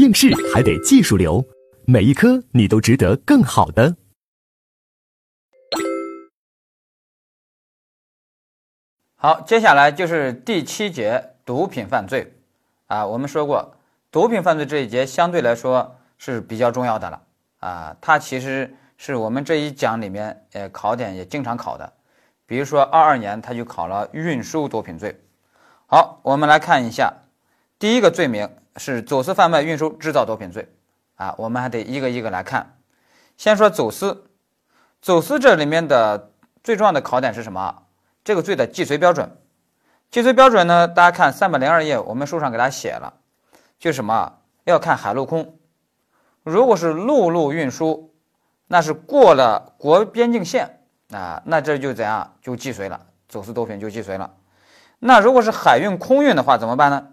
应试还得技术流，每一科你都值得更好的。好，接下来就是第七节毒品犯罪啊。我们说过，毒品犯罪这一节相对来说是比较重要的了啊。它其实是我们这一讲里面呃考点也经常考的，比如说二二年他就考了运输毒品罪。好，我们来看一下，第一个罪名是走私贩卖、运输制造毒品罪啊。我们还得一个一个来看，先说走私，走私这里面的最重要的考点是什么？这个罪的既遂标准，既遂标准呢？大家看三百零二页，我们书上给大家写了，就什么要看海陆空。如果是陆路运输，那是过了国边境线啊，那这就怎样就既遂了，走私毒品就既遂了。那如果是海运空运的话，怎么办呢？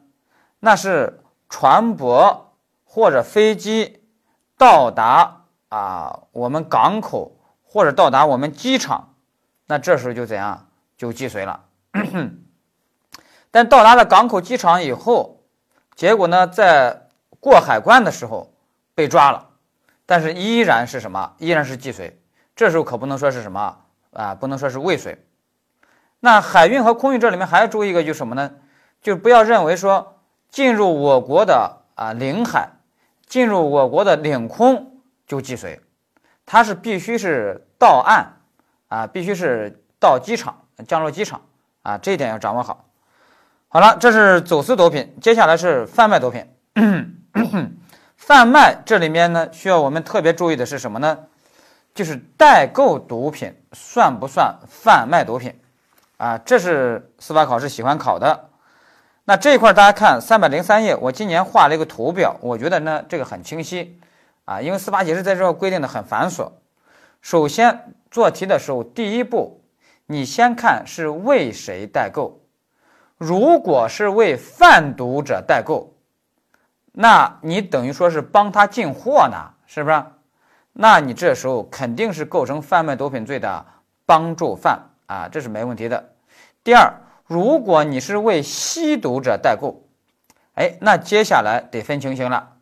那是船舶或者飞机到达啊我们港口或者到达我们机场，那这时候就怎样？就既遂了，但到达了港口、机场以后，结果呢，在过海关的时候被抓了，但是依然是什么？依然是既遂。这时候可不能说是什么啊？不能说是未遂。那海运和空运这里面还要注意一个，就是什么呢？就不要认为说进入我国的啊领海、进入我国的领空就既遂，它是必须是到岸啊，必须是到机场。降落机场啊，这一点要掌握好。好了，这是走私毒品，接下来是贩卖毒品。贩卖这里面呢，需要我们特别注意的是什么呢？就是代购毒品算不算贩卖毒品啊？这是司法考试喜欢考的。那这一块大家看三百零三页，我今年画了一个图表，我觉得呢这个很清晰啊，因为司法解释在这儿规定的很繁琐。首先做题的时候，第一步。你先看是为谁代购，如果是为贩毒者代购，那你等于说是帮他进货呢，是不是？那你这时候肯定是构成贩卖毒品罪的帮助犯啊，这是没问题的。第二，如果你是为吸毒者代购，哎，那接下来得分情形了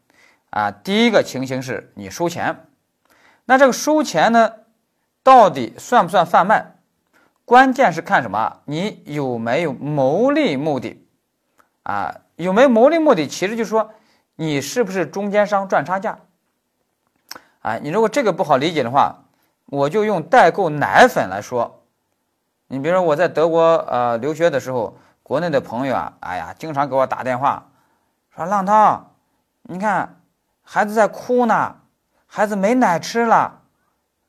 啊。第一个情形是你收钱，那这个收钱呢，到底算不算贩卖？关键是看什么？你有没有牟利目的？啊，有没有牟利目的？其实就说你是不是中间商赚差价？啊，你如果这个不好理解的话，我就用代购奶粉来说。你比如说我在德国呃留学的时候，国内的朋友啊，哎呀，经常给我打电话，说浪涛，你看孩子在哭呢，孩子没奶吃了，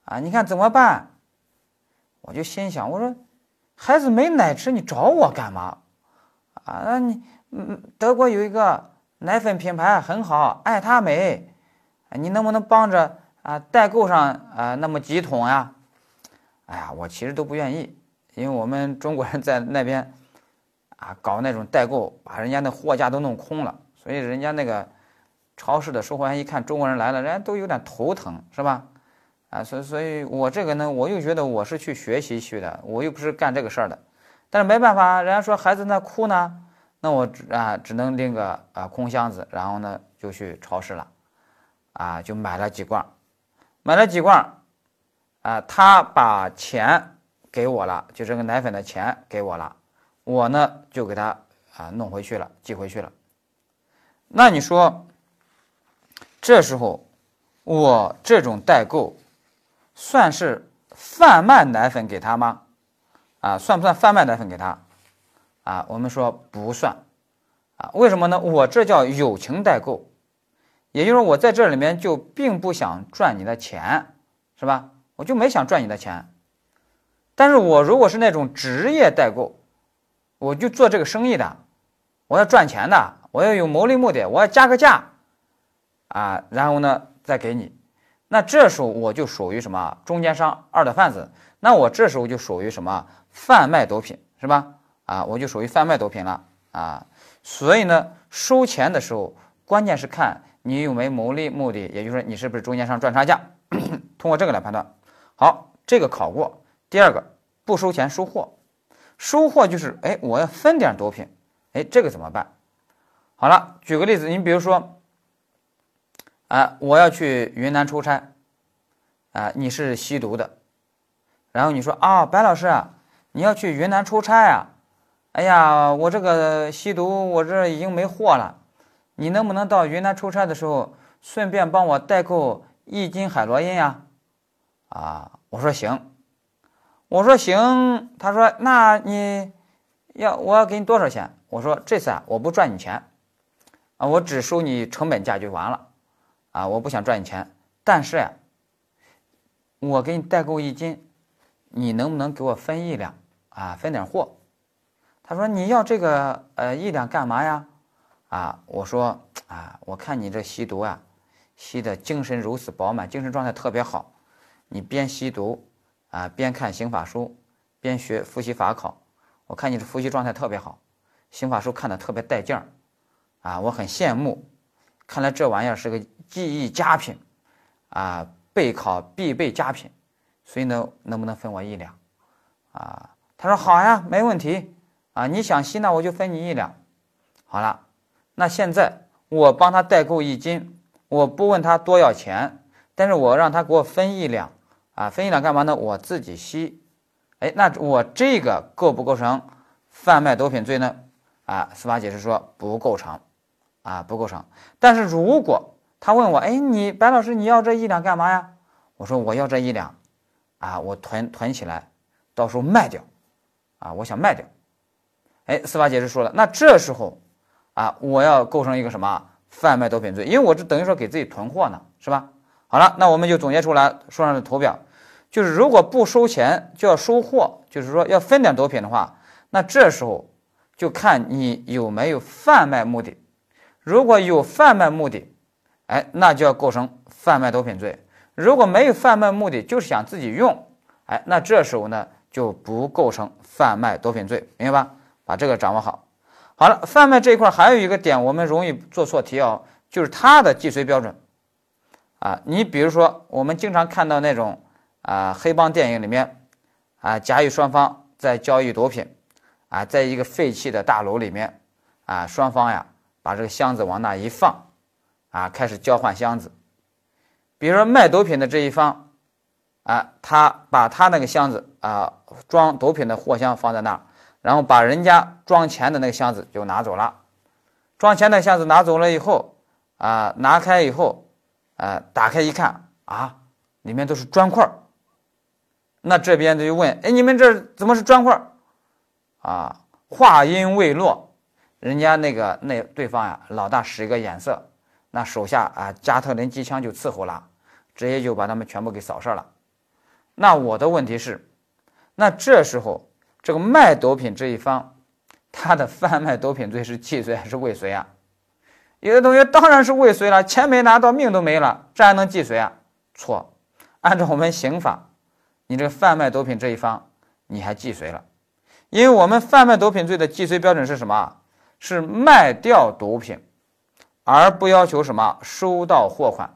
啊，你看怎么办？我就心想，我说，孩子没奶吃，你找我干嘛？啊，那你，嗯，德国有一个奶粉品牌很好，爱他美，你能不能帮着啊代购上啊那么几桶呀？哎呀，我其实都不愿意，因为我们中国人在那边啊搞那种代购，把人家那货架都弄空了，所以人家那个超市的售货员一看中国人来了，人家都有点头疼，是吧？啊，所以，所以我这个呢，我又觉得我是去学习去的，我又不是干这个事儿的。但是没办法，人家说孩子那哭呢，那我啊只能拎个啊空箱子，然后呢就去超市了，啊就买了几罐，买了几罐，啊他把钱给我了，就这个奶粉的钱给我了，我呢就给他啊弄回去了，寄回去了。那你说，这时候我这种代购。算是贩卖奶粉给他吗？啊，算不算贩卖奶粉给他？啊，我们说不算。啊，为什么呢？我这叫友情代购，也就是我在这里面就并不想赚你的钱，是吧？我就没想赚你的钱。但是我如果是那种职业代购，我就做这个生意的，我要赚钱的，我要有牟利目的，我要加个价，啊，然后呢再给你。那这时候我就属于什么中间商二的贩子，那我这时候就属于什么贩卖毒品是吧？啊，我就属于贩卖毒品了啊。所以呢，收钱的时候，关键是看你有没有牟利目的，也就是说你是不是中间商赚差价，通过这个来判断。好，这个考过。第二个，不收钱收货，收货就是哎，我要分点毒品，哎，这个怎么办？好了，举个例子，你比如说啊，我要去云南出差，啊，你是吸毒的，然后你说啊，白老师啊，你要去云南出差啊？哎呀，我这个吸毒，我这已经没货了，你能不能到云南出差的时候，顺便帮我代购一斤海洛因呀？啊，我说行，我说行，他说那你要我要给你多少钱？我说这次啊，我不赚你钱，啊，我只收你成本价就完了，啊，我不想赚你钱，但是呀，我给你代购一斤，你能不能给我分一两啊？分点货？他说你要这个呃一两干嘛呀？啊，我说啊，我看你这吸毒啊，吸的精神如此饱满，精神状态特别好，你边吸毒啊边看刑法书，边学复习法考，我看你这复习状态特别好。刑法书看的特别带劲儿，啊，我很羡慕。看来这玩意儿是个记忆佳品，啊，备考必备佳品。所以呢，能不能分我一两？啊，他说好呀，没问题。啊，你想吸那我就分你一两。好了，那现在我帮他代购一斤，我不问他多要钱，但是我让他给我分一两。啊，分一两干嘛呢？我自己吸。哎，那我这个构不构成贩卖毒品罪呢？啊，司法解释说不构成，啊不构成。但是如果他问我，哎，你白老师你要这一两干嘛呀？我说我要这一两，啊，我囤囤起来，到时候卖掉，啊，我想卖掉。哎，司法解释说了，那这时候，啊，我要构成一个什么贩卖毒品罪？因为我这等于说给自己囤货呢，是吧？好了，那我们就总结出来书上的图表，就是如果不收钱就要收货，就是说要分点毒品的话，那这时候。就看你有没有贩卖目的，如果有贩卖目的，哎，那就要构成贩卖毒品罪；如果没有贩卖目的，就是想自己用，哎，那这时候呢就不构成贩卖毒品罪，明白吧？把这个掌握好。好了，贩卖这一块还有一个点，我们容易做错题啊，就是它的既遂标准啊。你比如说，我们经常看到那种啊黑帮电影里面啊，甲乙双方在交易毒品。啊，在一个废弃的大楼里面，啊，双方呀把这个箱子往那一放，啊，开始交换箱子。比如说卖毒品的这一方，啊，他把他那个箱子啊装毒品的货箱放在那儿，然后把人家装钱的那个箱子就拿走了。装钱的箱子拿走了以后，啊，拿开以后，啊，打开一看，啊，里面都是砖块那这边就问，哎，你们这怎么是砖块啊，话音未落，人家那个那对方呀，老大使一个眼色，那手下啊，加特林机枪就伺候了，直接就把他们全部给扫射了。那我的问题是，那这时候这个卖毒品这一方，他的贩卖毒品罪是既遂还是未遂啊？有的同学当然是未遂了，钱没拿到，命都没了，这还能既遂啊？错，按照我们刑法，你这个贩卖毒品这一方，你还既遂了。因为我们贩卖毒品罪的既遂标准是什么？是卖掉毒品，而不要求什么收到货款。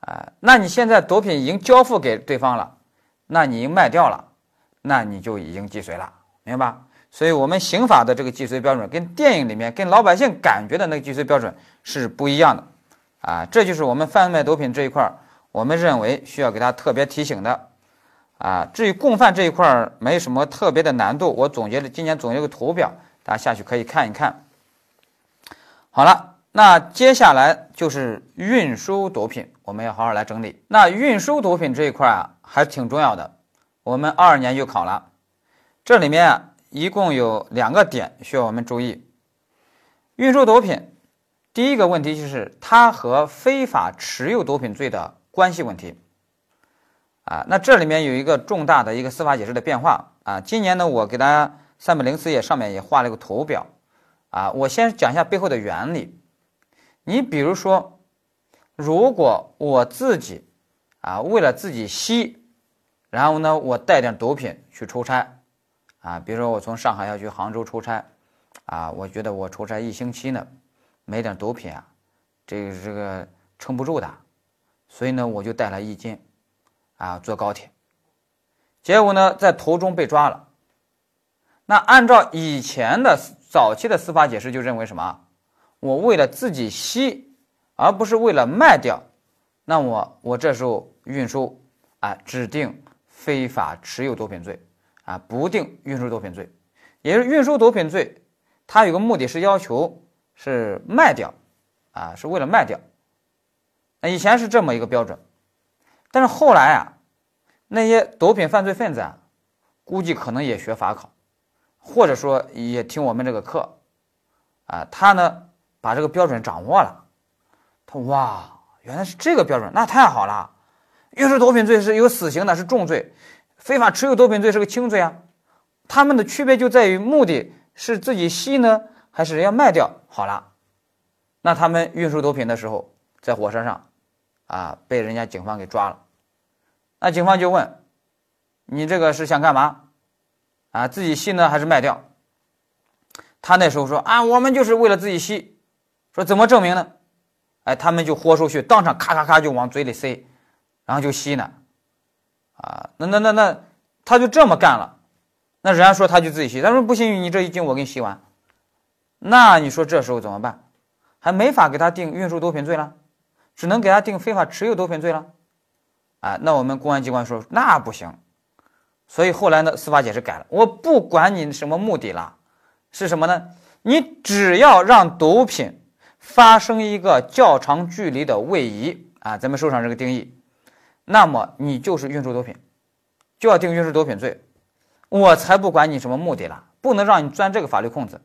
啊，那你现在毒品已经交付给对方了，那你已经卖掉了，那你就已经既遂了，明白吧？所以，我们刑法的这个既遂标准跟电影里面、跟老百姓感觉的那个既遂标准是不一样的。啊，这就是我们贩卖毒品这一块儿，我们认为需要给他特别提醒的。啊，至于共犯这一块儿没什么特别的难度，我总结了今年总结个图表，大家下去可以看一看。好了，那接下来就是运输毒品，我们要好好来整理。那运输毒品这一块啊，还是挺重要的。我们二二年就考了，这里面啊一共有两个点需要我们注意。运输毒品，第一个问题就是它和非法持有毒品罪的关系问题。啊，那这里面有一个重大的一个司法解释的变化啊。今年呢，我给大家三百零四页上面也画了一个图表啊。我先讲一下背后的原理。你比如说，如果我自己啊为了自己吸，然后呢我带点毒品去出差啊，比如说我从上海要去杭州出差啊，我觉得我出差一星期呢，没点毒品啊，这个这个撑不住的，所以呢我就带了一斤。啊，坐高铁，结果呢，在途中被抓了。那按照以前的早期的司法解释，就认为什么？我为了自己吸，而不是为了卖掉，那我我这时候运输啊，指定非法持有毒品罪啊，不定运输毒品罪。也是运输毒品罪，它有个目的是要求是卖掉啊，是为了卖掉。以前是这么一个标准，但是后来啊，那些毒品犯罪分子啊，估计可能也学法考，或者说也听我们这个课啊，他呢把这个标准掌握了。他哇，原来是这个标准，那太好了。运输毒品罪是有死刑的，是重罪；非法持有毒品罪是个轻罪啊。他们的区别就在于目的是自己吸呢，还是要卖掉？好了，那他们运输毒品的时候，在火车上，啊，被人家警方给抓了。那警方就问：“你这个是想干嘛？啊，自己吸呢，还是卖掉？”他那时候说：“啊，我们就是为了自己吸。”说怎么证明呢？哎，他们就豁出去，当场咔咔咔就往嘴里塞，然后就吸呢。啊，那那那那，他就这么干了。那人家说他就自己吸，他说不行，你这一斤我给你吸完。那你说这时候怎么办？还没法给他定运输毒品罪了，只能给他定非法持有毒品罪了。啊，那我们公安机关说那不行，所以后来呢，司法解释改了，我不管你什么目的了，是什么呢？你只要让毒品发生一个较长距离的位移啊，咱们书上这个定义，那么你就是运输毒品，就要定运输毒品罪。我才不管你什么目的了，不能让你钻这个法律空子，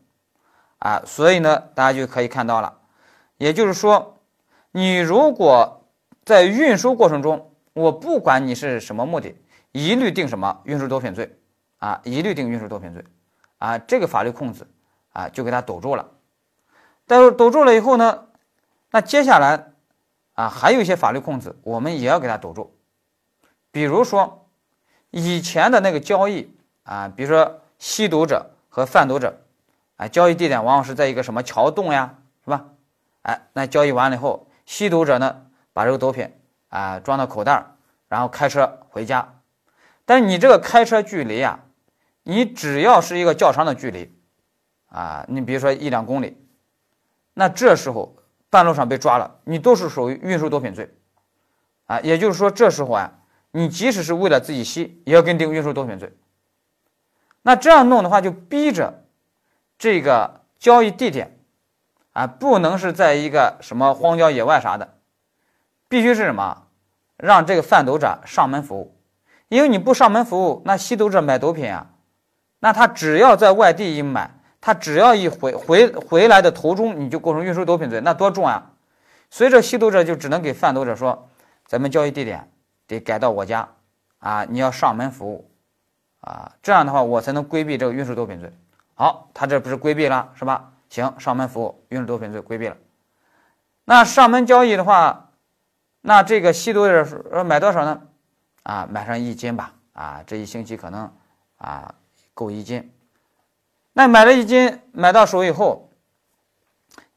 啊，所以呢，大家就可以看到了，也就是说，你如果在运输过程中，我不管你是什么目的，一律定什么运输毒品罪，啊，一律定运输毒品罪，啊，这个法律空子啊就给他堵住了。但是堵住了以后呢，那接下来啊还有一些法律空子，我们也要给他堵住，比如说以前的那个交易。啊，比如说吸毒者和贩毒者，啊，交易地点往往是在一个什么桥洞呀，是吧？哎，那交易完了以后，吸毒者呢把这个毒品啊装到口袋，然后开车回家。但你这个开车距离啊，你只要是一个较长的距离，啊，你比如说一两公里，那这时候半路上被抓了，你都是属于运输毒品罪，啊，也就是说这时候啊，你即使是为了自己吸，也要跟定运输毒品罪。那这样弄的话，就逼着这个交易地点啊，不能是在一个什么荒郊野外啥的，必须是什么？让这个贩毒者上门服务，因为你不上门服务，那吸毒者买毒品啊，那他只要在外地一买，他只要一回回回来的途中，你就构成运输毒品罪，那多重啊！所以这吸毒者就只能给贩毒者说，咱们交易地点得改到我家啊，你要上门服务。啊，这样的话我才能规避这个运输毒品罪。好，他这不是规避了是吧？行，上门服务运输毒品罪规避了。那上门交易的话，那这个吸毒的呃买多少呢？啊，买上一斤吧。啊，这一星期可能啊够一斤。那买了一斤买到手以后，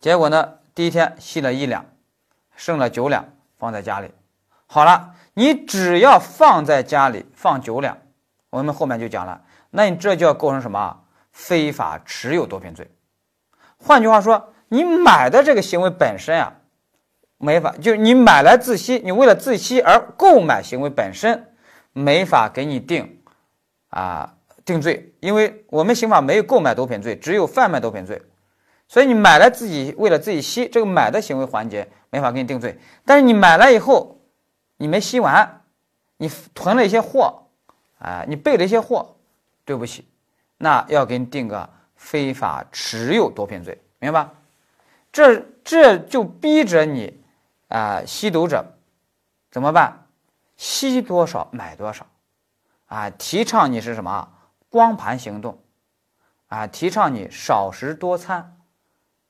结果呢第一天吸了一两，剩了九两放在家里。好了，你只要放在家里放九两。我们后面就讲了，那你这就要构成什么非法持有毒品罪？换句话说，你买的这个行为本身啊，没法，就是你买来自吸，你为了自吸而购买行为本身没法给你定啊定罪，因为我们刑法没有购买毒品罪，只有贩卖毒品罪，所以你买来自己为了自己吸，这个买的行为环节没法给你定罪。但是你买来以后，你没吸完，你囤了一些货。啊，你备了一些货，对不起，那要给你定个非法持有毒品罪，明白吧？这这就逼着你啊，吸毒者怎么办？吸多少买多少，啊，提倡你是什么光盘行动，啊，提倡你少食多餐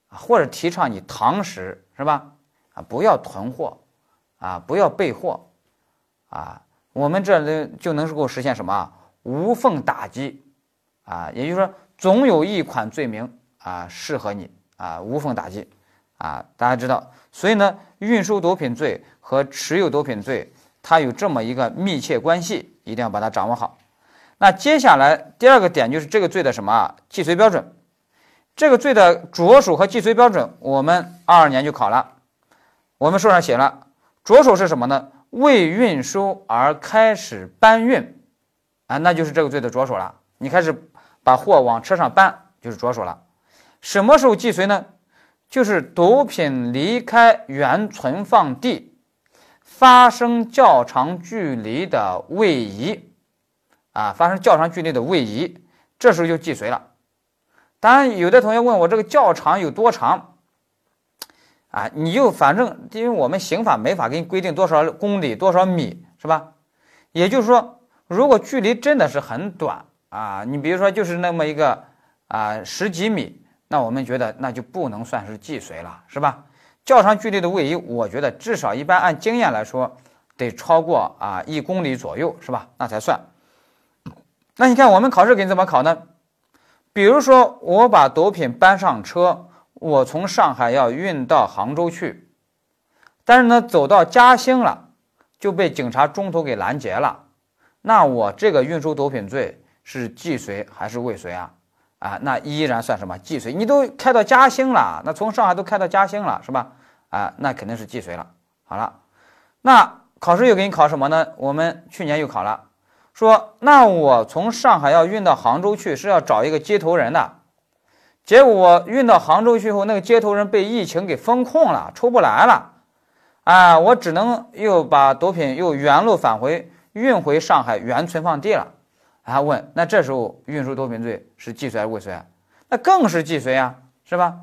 啊，或者提倡你堂食，是吧？啊，不要囤货，啊，不要备货，啊。我们这里就能够实现什么无缝打击啊？也就是说，总有一款罪名啊适合你啊，无缝打击啊。大家知道，所以呢，运输毒品罪和持有毒品罪它有这么一个密切关系，一定要把它掌握好。那接下来第二个点就是这个罪的什么啊既遂标准？这个罪的着手和既遂标准，我们二二年就考了。我们书上写了，着手是什么呢？未运输而开始搬运，啊，那就是这个罪的着手了。你开始把货往车上搬，就是着手了。什么时候既遂呢？就是毒品离开原存放地，发生较长距离的位移，啊，发生较长距离的位移，这时候就既遂了。当然，有的同学问我这个较长有多长？啊，你就反正因为我们刑法没法给你规定多少公里多少米，是吧？也就是说，如果距离真的是很短啊，你比如说就是那么一个啊十几米。那我们觉得那就不能算是既遂了，是吧？较长距离的位移，我觉得至少一般按经验来说，得超过啊一公里左右，是吧？那才算。那你看我们考试给你怎么考呢？比如说我把毒品搬上车，我从上海要运到杭州去，但是呢走到嘉兴了，就被警察中途给拦截了。那我这个运输毒品罪是既遂还是未遂啊？啊，那依然算什么既遂？你都开到嘉兴了，那从上海都开到嘉兴了，是吧？啊，那肯定是既遂了。好了，那考试又给你考什么呢？我们去年又考了，说那我从上海要运到杭州去，是要找一个接头人的，结果我运到杭州去后，那个接头人被疫情给封控了，出不来了，啊，我只能又把毒品又原路返回，运回上海原存放地了。还问，那这时候运输毒品罪是既遂还是未遂啊？那更是既遂啊，是吧？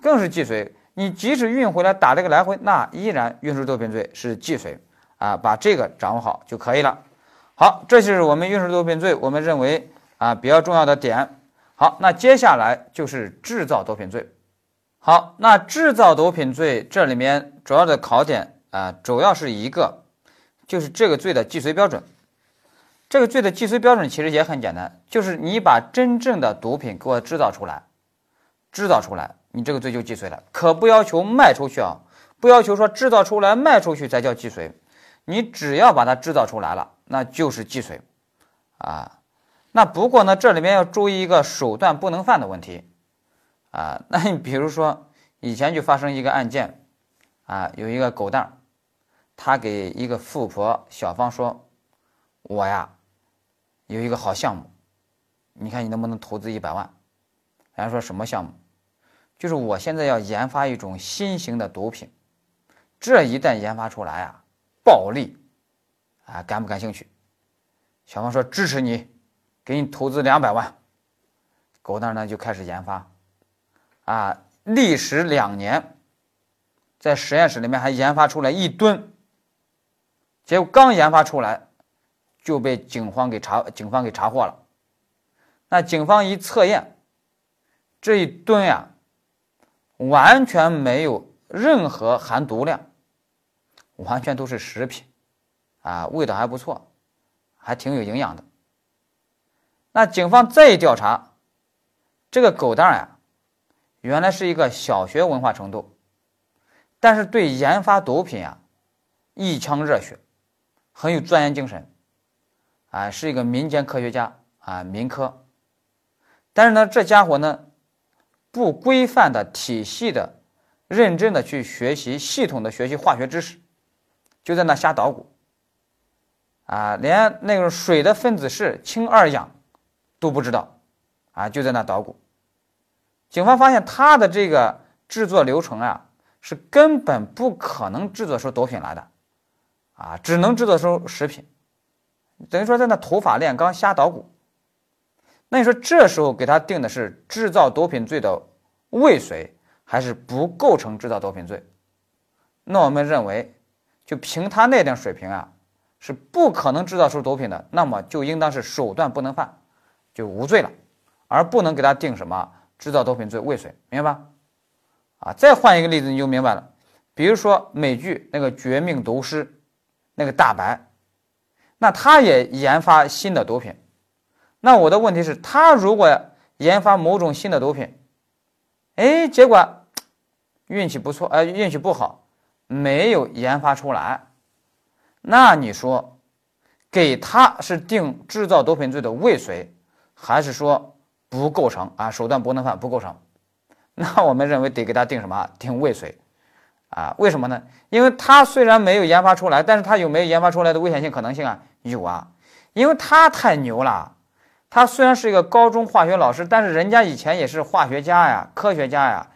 更是既遂。你即使运回来打这个来回，那依然运输毒品罪是既遂啊，把这个掌握好就可以了。好，这就是我们运输毒品罪，我们认为啊比较重要的点。好，那接下来就是制造毒品罪。好，那制造毒品罪这里面主要的考点啊，主要是一个，就是这个罪的既遂标准。这个罪的既遂标准其实也很简单，就是你把真正的毒品给我制造出来，制造出来，你这个罪就既遂了。可不要求卖出去啊，不要求说制造出来卖出去才叫既遂，你只要把它制造出来了，那就是既遂啊。那不过呢，这里面要注意一个手段不能犯的问题啊。那你比如说以前就发生一个案件啊，有一个狗蛋，他给一个富婆小芳说：“我呀。”有一个好项目，你看你能不能投资一百万？人家说什么项目？就是我现在要研发一种新型的毒品，这一旦研发出来啊，暴利啊，感不感兴趣？小芳说支持你，给你投资两百万。狗蛋呢就开始研发，啊，历时两年，在实验室里面还研发出来一吨，结果刚研发出来。就被警方给查，警方给查获了。那警方一测验，这一吨呀，完全没有任何含毒量，完全都是食品，啊，味道还不错，还挺有营养的。那警方再一调查，这个狗蛋呀，原来是一个小学文化程度，但是对研发毒品啊，一腔热血，很有钻研精神。啊，是一个民间科学家啊，民科。但是呢，这家伙呢，不规范的、体系的、认真的去学习、系统的学习化学知识，就在那瞎捣鼓。啊，连那个水的分子式氢二氧都不知道，啊，就在那捣鼓。警方发现他的这个制作流程啊，是根本不可能制作出毒品来的，啊，只能制作出食品。等于说在那土法炼钢、瞎捣鼓，那你说这时候给他定的是制造毒品罪的未遂，还是不构成制造毒品罪？那我们认为，就凭他那点水平啊，是不可能制造出毒品的，那么就应当是手段不能犯，就无罪了，而不能给他定什么制造毒品罪未遂，明白吧？啊，再换一个例子你就明白了，比如说美剧那个《绝命毒师》，那个大白。那他也研发新的毒品，那我的问题是，他如果研发某种新的毒品，哎，结果运气不错，呃，运气不好，没有研发出来，那你说，给他是定制造毒品罪的未遂，还是说不构成啊？手段不能犯，不构成？那我们认为得给他定什么？定未遂，啊，为什么呢？因为他虽然没有研发出来，但是他有没有研发出来的危险性可能性啊？有啊，因为他太牛了。他虽然是一个高中化学老师，但是人家以前也是化学家呀、科学家呀，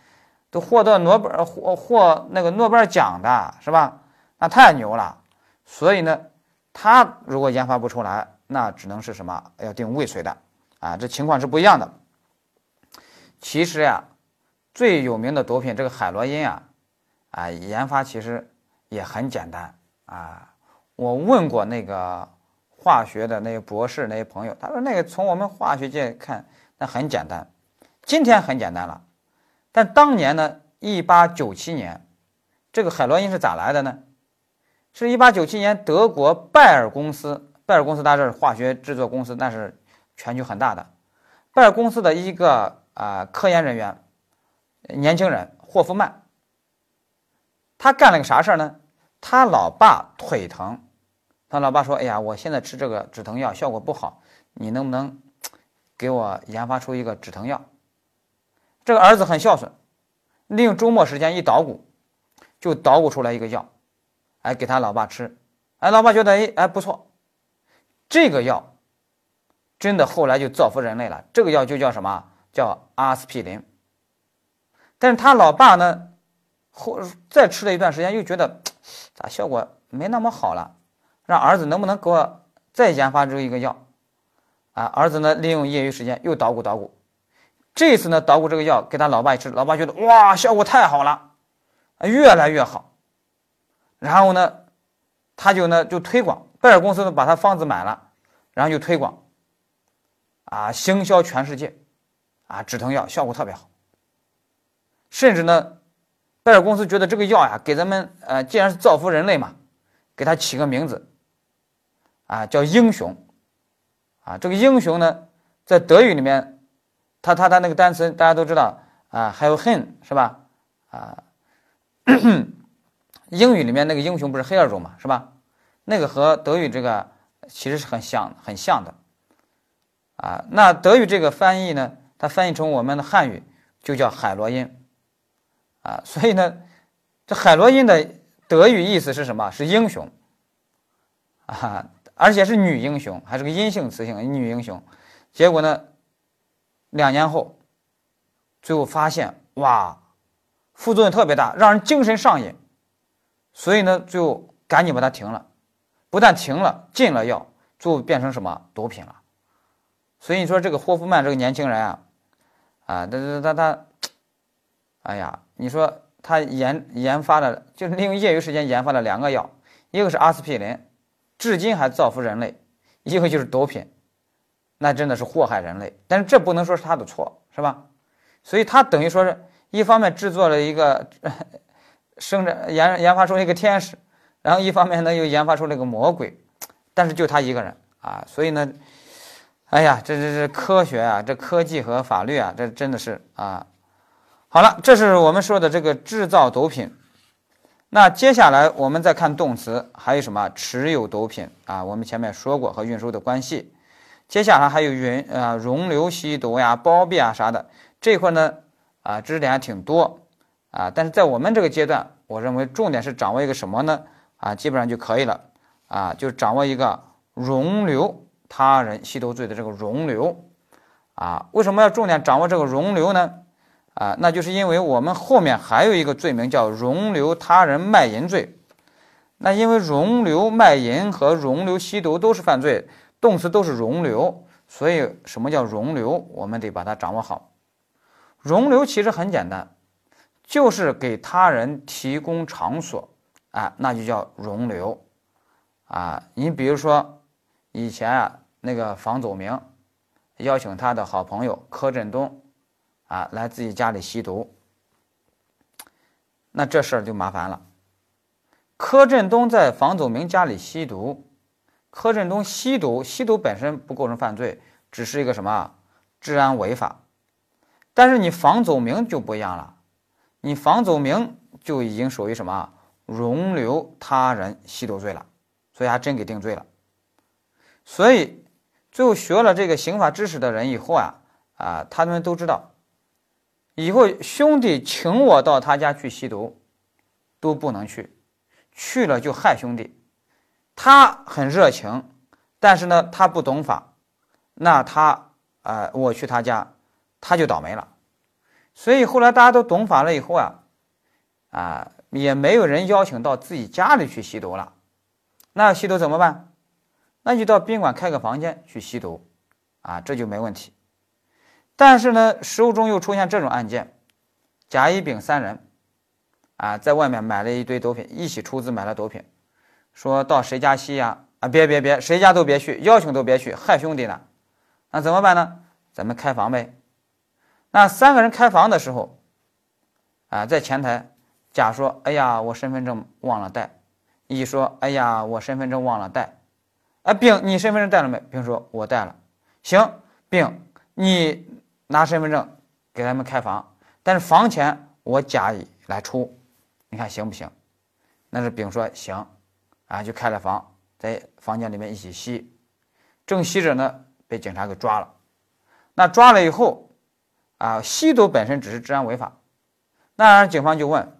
都获得诺贝尔获获那个诺贝尔奖的是吧？那太牛了。所以呢，他如果研发不出来，那只能是什么？要定未遂的啊，这情况是不一样的。其实呀，最有名的毒品这个海洛因啊，啊，研发其实也很简单啊。我问过那个。化学的那些博士那些朋友，他说那个从我们化学界看，那很简单。今天很简单了，但当年呢，一八九七年，这个海洛因是咋来的呢？是一八九七年德国拜耳公司，拜耳公司它是化学制作公司，那是全球很大的。拜耳公司的一个啊科研人员，年轻人霍夫曼，他干了个啥事儿呢？他老爸腿疼。他老爸说：“哎呀，我现在吃这个止疼药效果不好，你能不能 给我研发出一个止疼药？”这个儿子很孝顺，利用周末时间一捣鼓，就捣鼓出来一个药，哎，给他老爸吃。哎，老爸觉得哎哎不错，这个药真的后来就造福人类了。这个药就叫什么？叫阿司匹林。但是他老爸呢，后再吃了一段时间，又觉得咋效果没那么好了。让儿子能不能给我再研发出一个药？啊，儿子呢利用业余时间又捣鼓捣鼓，这次呢捣鼓这个药给他老爸一吃，老爸觉得哇效果太好了，越来越好。然后呢，他就呢就推广，拜尔公司呢把他方子买了，然后就推广，啊行销全世界，啊止疼药效果特别好。甚至呢，贝尔公司觉得这个药呀给咱们呃既然是造福人类嘛，给他起个名字。啊，叫英雄，啊，这个英雄呢，在德语里面，他他他那个单词大家都知道啊，还有恨是吧？啊，英语里面那个英雄不是黑尔种嘛，是吧？那个和德语这个其实是很像很像的，啊，那德语这个翻译呢，它翻译成我们的汉语就叫海洛因，啊，所以呢，这海洛因的德语意思是什么？是英雄，啊。而且是女英雄，还是个阴性词性女英雄。结果呢，两年后，最后发现哇，副作用特别大，让人精神上瘾。所以呢，最后赶紧把它停了。不但停了，禁了药，最后变成什么毒品了。所以你说这个霍夫曼这个年轻人啊，啊，他他他他，哎呀，你说他研研发了，就是利用业余时间研发了两个药，一个是阿司匹林。至今还造福人类，一个就是毒品，那真的是祸害人类。但是这不能说是他的错，是吧？所以他等于说是一方面制作了一个 生产研研发出了一个天使，然后一方面呢又研发出了一个魔鬼，但是就他一个人啊。所以呢，哎呀，这这这科学啊，这科技和法律啊，这真的是啊。好了，这是我们说的这个制造毒品。那接下来我们再看动词，还有什么持有毒品啊？我们前面说过和运输的关系。接下来还有云啊容留吸毒呀、包庇啊啥的这块呢啊知识点还挺多啊。但是在我们这个阶段，我认为重点是掌握一个什么呢？啊，基本上就可以了啊，就掌握一个容留他人吸毒罪的这个容留啊。为什么要重点掌握这个容留呢？啊，那就是因为我们后面还有一个罪名叫容留他人卖淫罪。那因为容留卖淫和容留吸毒都是犯罪，动词都是容留，所以什么叫容留，我们得把它掌握好。容留其实很简单，就是给他人提供场所，啊，那就叫容留。啊，你比如说以前啊，那个房祖名邀请他的好朋友柯震东。啊，来自己家里吸毒，那这事儿就麻烦了。柯震东在房祖名家里吸毒，柯震东吸毒，吸毒本身不构成犯罪，只是一个什么治安违法。但是你房祖名就不一样了，你房祖名就已经属于什么容留他人吸毒罪了，所以还真给定罪了。所以最后学了这个刑法知识的人以后啊，啊，他们都知道。以后兄弟请我到他家去吸毒，都不能去，去了就害兄弟。他很热情，但是呢，他不懂法，那他呃，我去他家，他就倒霉了。所以后来大家都懂法了以后啊，啊，也没有人邀请到自己家里去吸毒了。那吸毒怎么办？那就到宾馆开个房间去吸毒，啊，这就没问题。但是呢，实务中又出现这种案件，甲、乙、丙三人，啊，在外面买了一堆毒品，一起出资买了毒品，说到谁家吸呀？啊，别别别，谁家都别去，邀请都别去，害兄弟呢。那怎么办呢？咱们开房呗。那三个人开房的时候，啊，在前台，甲说：“哎呀，我身份证忘了带。”乙说：“哎呀，我身份证忘了带。”啊，丙，你身份证带了没？丙说：“我带了。”行，丙，你。拿身份证给他们开房，但是房钱我甲乙来出，你看行不行？那是丙说行，啊就开了房，在房间里面一起吸，正吸着呢，被警察给抓了。那抓了以后，啊吸毒本身只是治安违法，那警方就问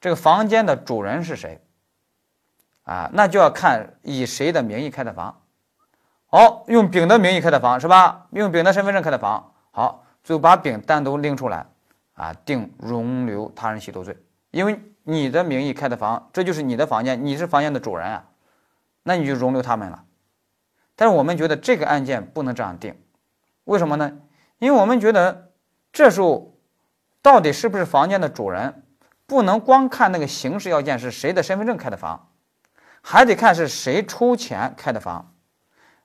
这个房间的主人是谁？啊，那就要看以谁的名义开的房。好，用丙的名义开的房是吧？用丙的身份证开的房，好。就把丙单独拎出来，啊，定容留他人吸毒罪，因为你的名义开的房，这就是你的房间，你是房间的主人啊，那你就容留他们了。但是我们觉得这个案件不能这样定，为什么呢？因为我们觉得这时候到底是不是房间的主人，不能光看那个形式要件是谁的身份证开的房，还得看是谁出钱开的房。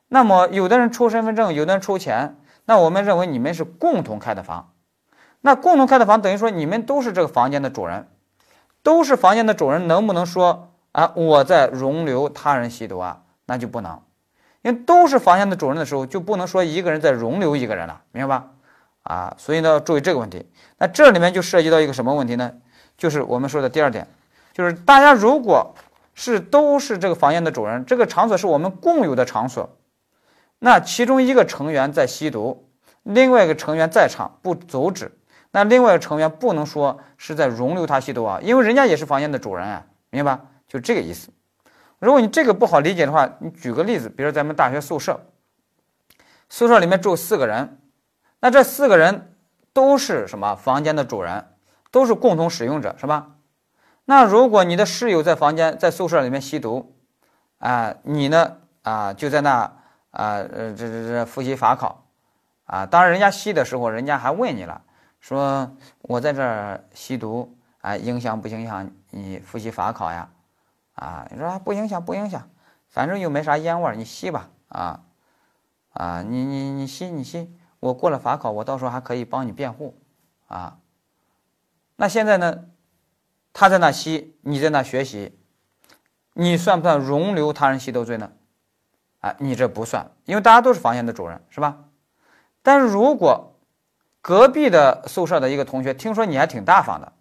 那么有的人出身份证，有的人出钱。那我们认为你们是共同开的房，那共同开的房等于说你们都是这个房间的主人，都是房间的主人，能不能说啊我在容留他人吸毒啊？那就不能，因为都是房间的主人的时候，就不能说一个人在容留一个人了，明白吧？啊，所以呢要注意这个问题。那这里面就涉及到一个什么问题呢？就是我们说的第二点，就是大家如果是都是这个房间的主人，这个场所是我们共有的场所。那其中一个成员在吸毒，另外一个成员在场不阻止，那另外一个成员不能说是在容留他吸毒啊，因为人家也是房间的主人啊，明白吧？就这个意思。如果你这个不好理解的话，你举个例子，比如咱们大学宿舍，宿舍里面住四个人，那这四个人都是什么房间的主人，都是共同使用者，是吧？那如果你的室友在房间在宿舍里面吸毒，啊，你呢啊就在那。啊，呃，这这这复习法考，啊，当然人家吸的时候，人家还问你了，说我在这儿吸毒，啊，影响不影响你复习法考呀？啊，你说不影响，不影响，反正又没啥烟味儿，你吸吧，啊，啊，你你你吸你吸，我过了法考，我到时候还可以帮你辩护，啊，那现在呢，他在那吸，你在那学习，你算不算容留他人吸毒罪呢？啊，你这不算，因为大家都是房间的主人，是吧？但是如果隔壁的宿舍的一个同学听说你还挺大方的，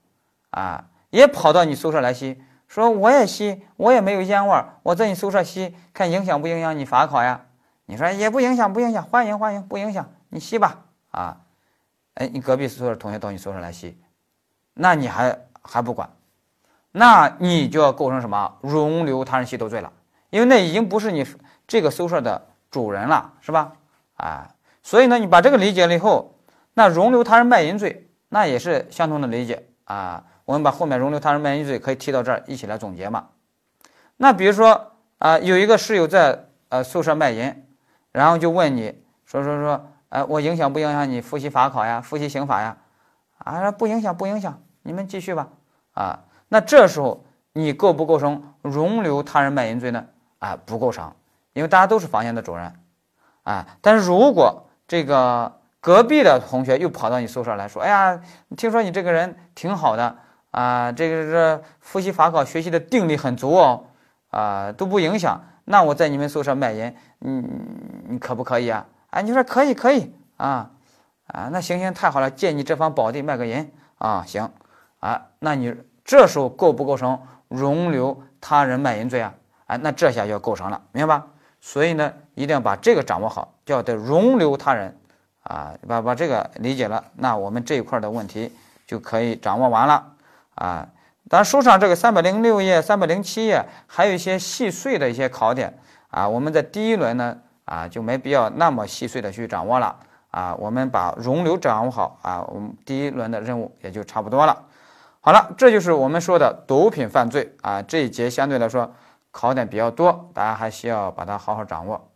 啊，也跑到你宿舍来吸，说我也吸，我也没有烟味儿，我在你宿舍吸，看影响不影响你法考呀？你说也不影响，不影响，欢迎欢迎，不影响，你吸吧，啊，哎，你隔壁宿舍同学到你宿舍来吸，那你还还不管，那你就要构成什么容留他人吸毒罪了，因为那已经不是你。这个宿舍的主人了，是吧？啊，所以呢，你把这个理解了以后，那容留他人卖淫罪，那也是相同的理解啊。我们把后面容留他人卖淫罪可以提到这儿，一起来总结嘛。那比如说啊，有一个室友在呃宿舍卖淫，然后就问你说说说，哎，我影响不影响你复习法考呀，复习刑法呀？啊，不影响，不影响，你们继续吧。啊，那这时候你构不构成容留他人卖淫罪呢？啊，不构成。因为大家都是房间的主人，啊，但是如果这个隔壁的同学又跑到你宿舍来说，哎呀，听说你这个人挺好的啊，这个是复习法考学习的定力很足哦，啊，都不影响，那我在你们宿舍卖淫，你你可不可以啊？啊，你说可以可以啊，啊，那行行太好了，借你这方宝地卖个淫啊，行，啊，那你这时候构不构成容留他人卖淫罪啊？哎，那这下就要构成了，明白吧？所以呢，一定要把这个掌握好，叫得容留他人，啊，把把这个理解了，那我们这一块的问题就可以掌握完了，啊，当然，书上这个三百零六页、三百零七页还有一些细碎的一些考点。啊，我们在第一轮呢啊就没必要那么细碎的去掌握了。啊，我们把容留掌握好啊，我们第一轮的任务也就差不多了。好了，这就是我们说的毒品犯罪。啊，这一节相对来说考点比较多，大家还需要把它好好掌握。